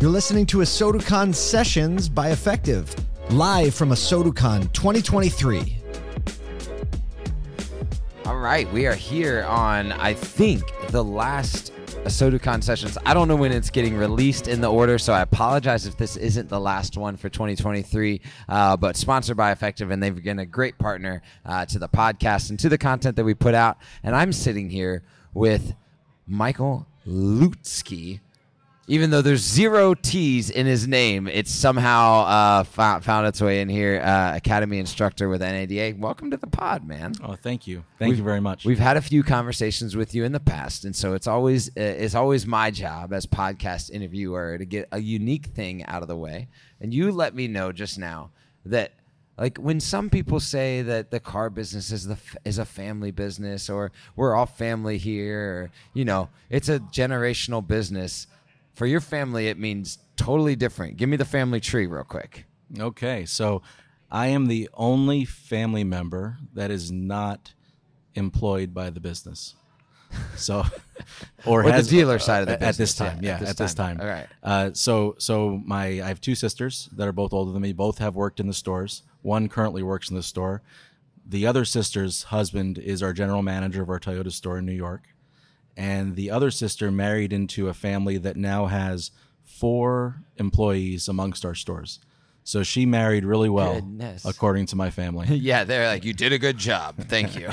You're listening to ASOTUCon Sessions by Effectv, live from ASOTUCon 2023. All right, we are here on, I think, the last Soducon sessions. I don't know when it's getting released in the order, so I apologize if this isn't the last one for 2023. Uh, but sponsored by Effectv, and they've been a great partner uh, to the podcast and to the content that we put out. And I'm sitting here with Michael Lucki, even though there's zero T's in his name, it's somehow uh, found, found its way in here. Uh, Academy instructor with NADA. Welcome to the pod, man. Oh, thank you, thank We've- you very much. We've had a few conversations with you in the past, and so it's always uh, it's always my job as podcast interviewer to get a unique thing out of the way. And you let me know just now that like when some people say that the car business is the is a family business or we're all family here or you know it's a generational business for your family it means totally different give me the family tree real quick okay, so I am the only family member that is not employed by the business. So, or, Or the has dealer side of the at this time, yeah, yeah, at this at this time. time. All right. Uh, so, so my I have two sisters that are both older than me. Both have worked in the stores. One currently works in the store. The other sister's husband is our general manager of our Toyota store in New York, and the other sister married into a family that now has four employees amongst our stores. So she married really well, Goodness. according to my family. yeah they're like you did a good job thank you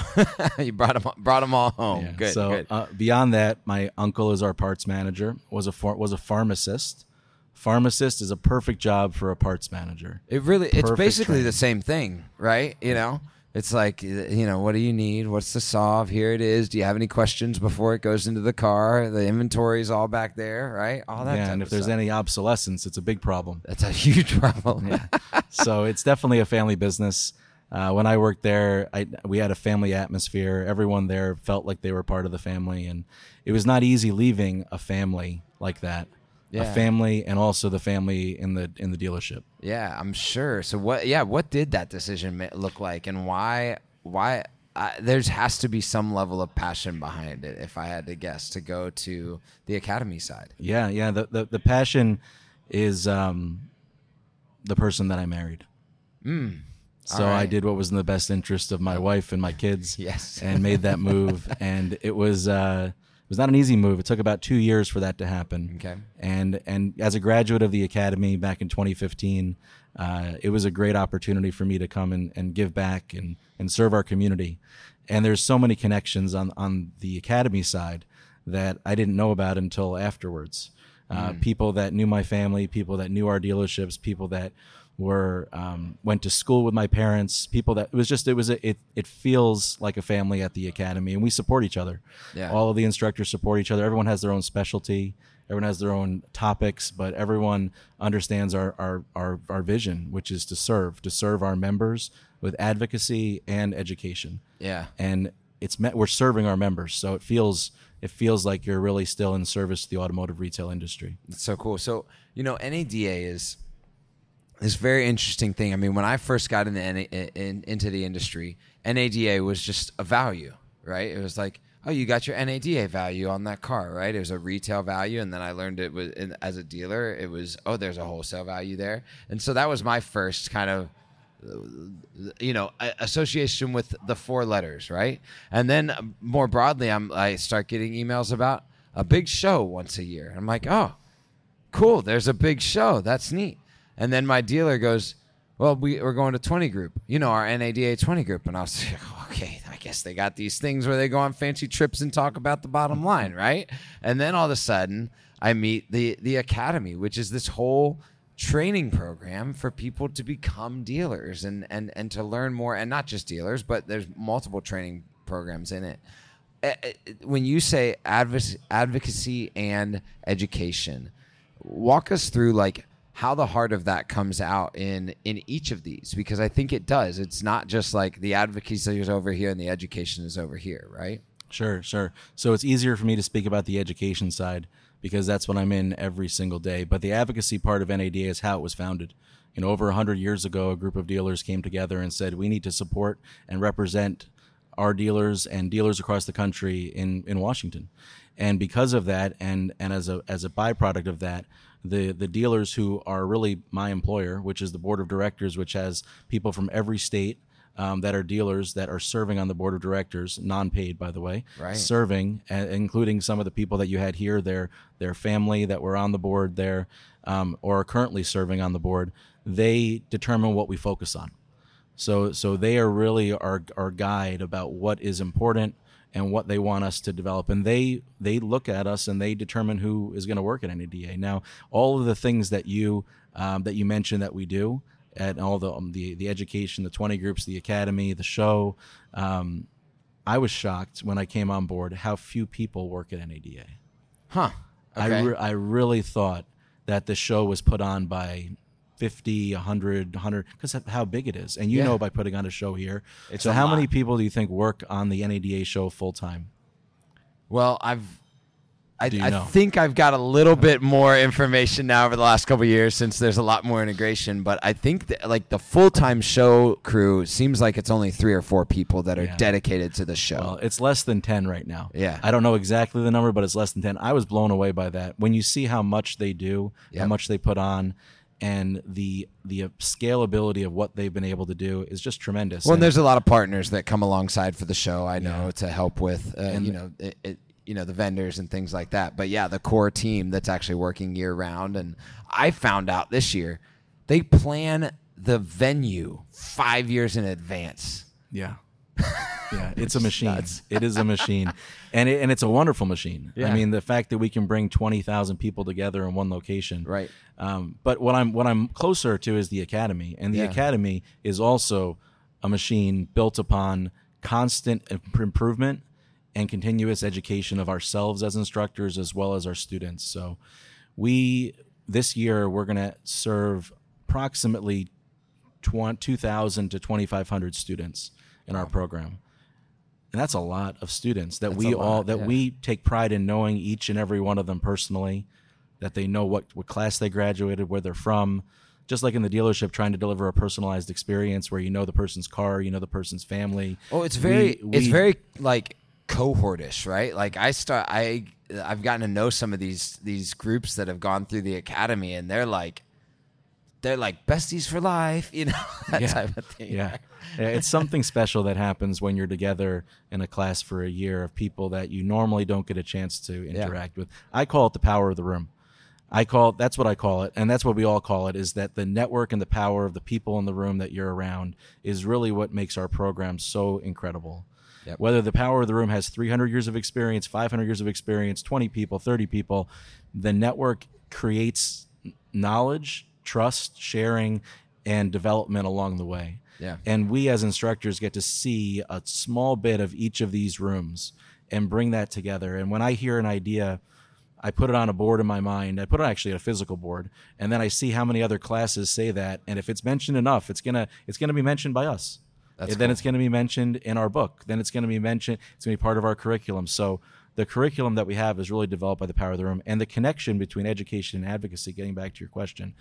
you brought them brought them all home Yeah. good so good Uh, beyond that, my uncle is our parts manager. was a phar- was a pharmacist. Pharmacist is a perfect job for a parts manager. It really, it's Perfect basically the same thing, right? You know, it's like, you know, what do you need? What's the solve? Here it is. Do you have any questions before it goes into the car? The inventory's all back there, right? All that. yeah, and if there's stuff. any obsolescence, it's a big problem. that's a huge problem. Yeah. so it's definitely a family business. Uh, when I worked there, I, we had a family atmosphere. Everyone there felt like they were part of the family, and it was not easy leaving a family like that. Yeah. A family, and also the family in the in the dealership. Yeah, I'm sure. So what? Yeah, what did that decision look like, and why? Why? Uh, there's has to be some level of passion behind it. If I had to guess, to go to the academy side. Yeah, yeah. The the, the passion is um, the person that I married. So All I did what was in the best interest of my wife and my kids. Yes. and made that move, and it was uh, was not an easy move. It took about two years for that to happen. Okay. And and as a graduate of the academy back in 2015, uh, it was a great opportunity for me to come and, and give back and and serve our community. And there's so many connections on on the academy side that I didn't know about until afterwards. Uh, People that knew my family, people that knew our dealerships, people that were um, went to school with my parents, people that it was just it was a, it it feels like a family at the academy, and we support each other. Yeah. All of the instructors support each other. Everyone has their own specialty. Everyone has their own topics, but everyone understands our, our, our, our vision, which is to serve, to serve our members with advocacy and education Yeah. and it's met we're serving our members so it feels it feels like you're really still in service to the automotive retail industry That's so cool. So you know, NADA is this very interesting thing. I mean, when I first got in the in, into the industry, NADA was just a value, right? It was like, oh, you got your NADA value on that car, right? It was a retail value, and then I learned it was as a dealer. It was oh, there's a wholesale value there, and so that was my first kind of you know association with the four letters right? And then um, more broadly i'm i start getting emails about a big show once a year. I'm like oh cool there's a big show. That's neat. And then my dealer goes well we, we're going to 20 group you know our nada 20 group. And i was like okay i guess they got these things where they go on fancy trips and talk about the bottom line right? And then all of a sudden i meet the the academy which is this whole training program for people to become dealers and and and to learn more and not just dealers but there's multiple training programs in it. Eh, eh, when you say advocacy and education walk us through like how the heart of that comes out in in each of these because i think it does. It's not just like the advocacy is over here and the education is over here right? Sure, sure. So it's easier for me to speak about the education side because that's what I'm in every single day. But the advocacy part of NADA is how it was founded. You know, over 100 years ago, a group of dealers came together and said, we need to support and represent our dealers and dealers across the country in, in Washington. And because of that, and, and as a, as a byproduct of that, the the dealers who are really my employer, which is the board of directors, which has people from every state um, that are dealers that are serving on the board of directors, non-paid, by the way, Right. serving, uh, including some of the people that you had here, their their family that were on the board there, um, or are currently serving on the board. They determine what we focus on. So so they are really our our guide about what is important and what they want us to develop and they they look at us and they determine who is going to work at NADA. Now all of the things that you um, that you mentioned that we do at all the um, the the education, the 20 groups, the academy, the show um, I was shocked when I came on board how few people work at NADA. Huh. I, Okay. re- I really thought that the show was put on by 50, 100, 100, because of how big it is. And you Yeah. know by putting on a show here. It's so, how lot. many people do you think work on the NADA show full time? Well, I've. I, I think I've got a little bit more information now over the last couple of years since there's a lot more integration. But I think that like the full time show crew seems like it's only three or four people that are Yeah. dedicated to the show. Well, it's less than 10 right now. Yeah. I don't know exactly the number, but it's less than 10. I was blown away by that. When you see how much they do, how much they put on, and the the scalability of what they've been able to do is just tremendous. Well, and And- there's a lot of partners that come alongside for the show. I know to help with, uh, you know, it, it, you know, the vendors and things like that. But yeah, the core team that's actually working year round. And I found out this year they plan the venue five years in advance. Yeah. Yeah, it's a machine. it is a machine, and it, and it's a wonderful machine. Yeah. I mean, the fact that we can bring twenty thousand people together in one location, Right. Um, but what I'm what I'm closer to is the academy, and the Yeah. academy is also a machine built upon constant improvement and continuous education of ourselves as instructors as well as our students. So, we this year we're going to serve approximately 20, 2,000 to 2,500 students in our program. And that's a lot of students that That's we a all lot, that yeah. we take pride in knowing each and every one of them personally, that they know what, what class they graduated, where they're from. Just like in the dealership, trying to deliver a personalized experience where you know the person's car, you know the person's family. Oh, it's very, We- it's very like cohortish, right? Like I start, I, I've gotten to know some of these these groups that have gone through the academy, and they're like, they're like besties for life, you know, that yeah. type of thing. Yeah. Yeah, it's something special that happens when you're together in a class for a year of people that you normally don't get a chance to interact with. I call it the power of the room. I call that's what I call it, and that's what we all call it. Is that the network and the power of the people in the room that you're around is really what makes our program so incredible. Yep. Whether the power of the room has 300 years of experience, 500 years of experience, 20 people, 30 people, the network creates knowledge, trust, sharing, and development along the way. Yeah. And we as instructors get to see a small bit of each of these rooms and bring that together. And when I hear an idea, I put it on a board in my mind. I put it actually on a physical board, and then I see how many other classes say that. And if it's mentioned enough, it's gonna it's gonna be mentioned by us. That's And then cool. it's going to be mentioned in our book. Then it's going to be mentioned. It's going to be part of our curriculum. So the curriculum that we have is really developed by the power of the room, and the connection between education and advocacy. Getting back to your question,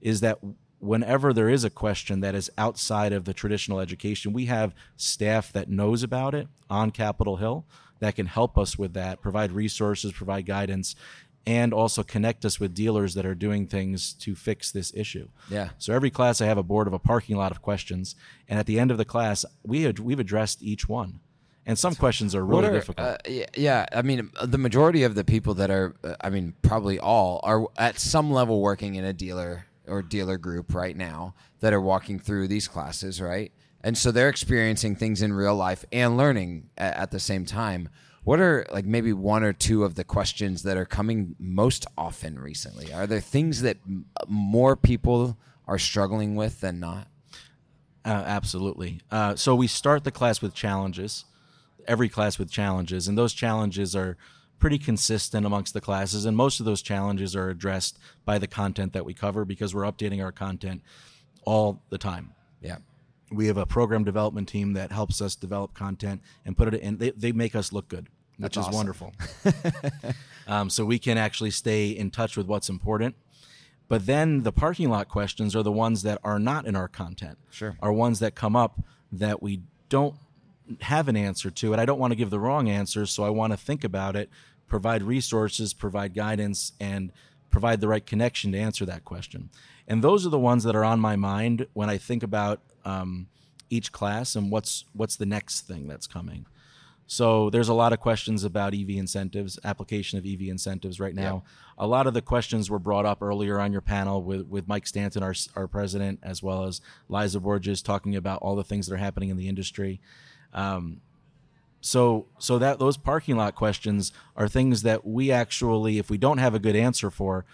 is that whenever there is a question that is outside of the traditional education, we have staff that knows about it on Capitol Hill that can help us with that, provide resources, provide guidance, and also connect us with dealers that are doing things to fix this issue. Yeah. So every class, I have a board of a parking lot of questions, and at the end of the class, we had, we've addressed each one. And some questions are really are- difficult. uh, yeah, I mean, the majority of the people that are, uh, I mean, probably all are at some level working in a dealer or dealer group right now that are walking through these classes, right? And so they're experiencing things in real life and learning at, at the same time. What are like maybe one or two of the questions that are coming most often recently? Are there things that m- more people are struggling with than not? Uh, absolutely. Uh, so we start the class with challenges, every class with challenges, and those challenges are pretty consistent amongst the classes, and most of those challenges are addressed by the content that we cover because we're updating our content all the time. Yeah. We have a program development team that helps us develop content and put it in. They, they make us look good, which That's is awesome. wonderful. um, so we can actually stay in touch with what's important. But then the parking lot questions are the ones that are not in our content. Sure. Are ones that come up that we don't have an answer to. And I don't want to give the wrong answer. So I want to think about it, provide resources, provide guidance, and provide the right connection to answer that question. And those are the ones that are on my mind when I think about um, each class and what's what's the next thing that's coming. So there's a lot of questions about EV incentives, application of EV incentives right now. A lot of the questions were brought up earlier on your panel with, with Mike Stanton, our, our president, as well as Liza Borges talking about all the things that are happening in the industry. Um, so so that those parking lot questions are things that we actually, if we don't have a good answer for,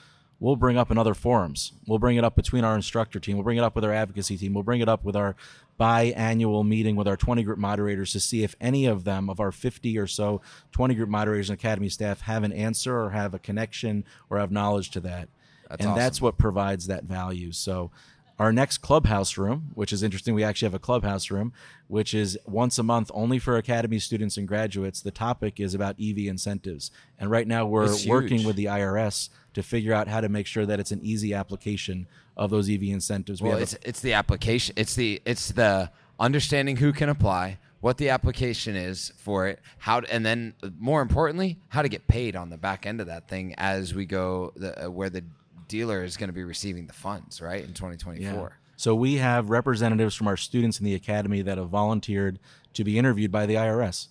we'll bring up in other forums. We'll bring it up between our instructor team. We'll bring it up with our advocacy team. We'll bring it up with our biannual meeting with our 20 group moderators to see if any of them, of our 50 or so 20 group moderators and academy staff, have an answer or have a connection or have knowledge to that. That's and awesome. that's what provides that value. So, our next clubhouse room, which is interesting, we actually have a clubhouse room, which is once a month only for academy students and graduates. The topic is about EV incentives. And right now we're working with the IRS to figure out how to make sure that it's an easy application of those EV incentives. We Well, have a- it's it's the application. It's the it's the understanding who can apply, what the application is for it, how, to, and then uh, more importantly, how to get paid on the back end of that thing as we go the, uh, where the dealer is going to be receiving the funds, right in 2024. So we have representatives from our students in the academy that have volunteered to be interviewed by the IRS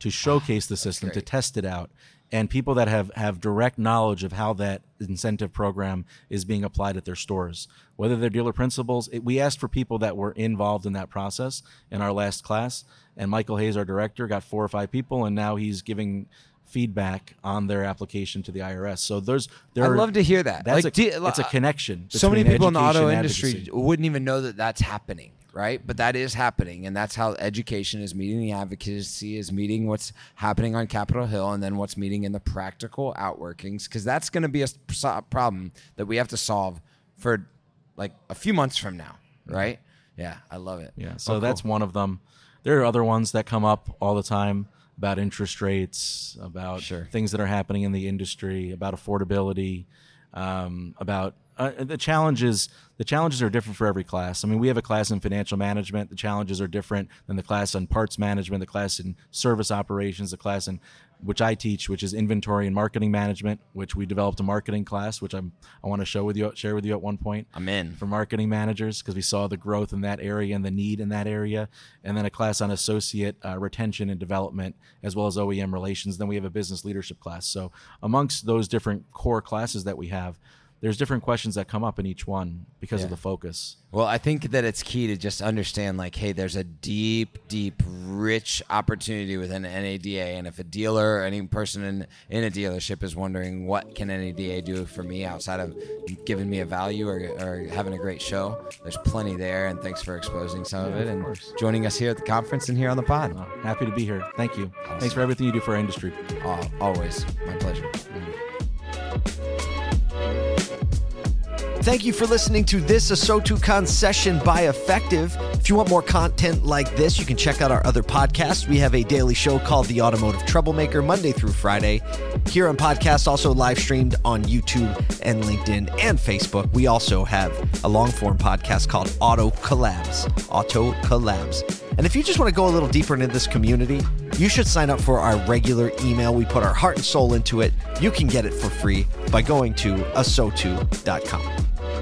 to ah, showcase the system, to test it out, and people that have, have direct knowledge of how that incentive program is being applied at their stores, whether they're dealer principals. It, we asked for people that were involved in that process in our last class, and Michael Hayes, our director, got four or five people, and now he's giving feedback on their application to the IRS. So there's there I'd are- love to hear that. That's Like, a, do- it's a uh, connection. so many people in the auto industry advocacy. wouldn't even know that that's happening right but that is happening and that's how education is meeting the advocacy is meeting what's happening on capitol hill and then what's meeting in the practical outworkings because that's going to be a problem that we have to solve for like a few months from now right yeah i love it Yeah, oh, so Oh, that's one of them. There are other ones that come up all the time about interest rates, about Sure. things that are happening in the industry, about affordability, um, about uh, the challenges. The challenges are different for every class. I mean, we have a class in financial management. The challenges are different than the class on parts management, the class in service operations, the class in which I teach, which is inventory and marketing management, which we developed a marketing class, which I'm I want to show with you, share with you at one point i'm in for marketing managers because we saw the growth in that area and the need in that area. And then a class on associate uh, retention and development, as well as OEM relations. Then we have a business leadership class. So, amongst those different core classes that we have, there's different questions that come up in each one because of the focus. Well, I think that it's key to just understand like, hey, there's a deep, deep, rich opportunity within NADA, and if a dealer or any person in in a dealership is wondering what can NADA do for me outside of giving me a value or, or having a great show, there's plenty there. And thanks for exposing some of it of and course. joining us here at the conference and here on the pod. Uh, happy to be here. Thank you. Thanks for everything you do for our industry. Uh, always my pleasure. Thank you for listening to this ASOTUCon session by Effectv. If you want more content like this, you can check out our other podcasts. We have a daily show called The Automotive Troublemaker, Monday through Friday. Here on podcast, also live streamed on YouTube and LinkedIn and Facebook. We also have a long form podcast called Auto Collabs. Auto Collabs. And if you just want to go a little deeper into this community, you should sign up for our regular email. We put our heart and soul into it. You can get it for free by going to asotu.com.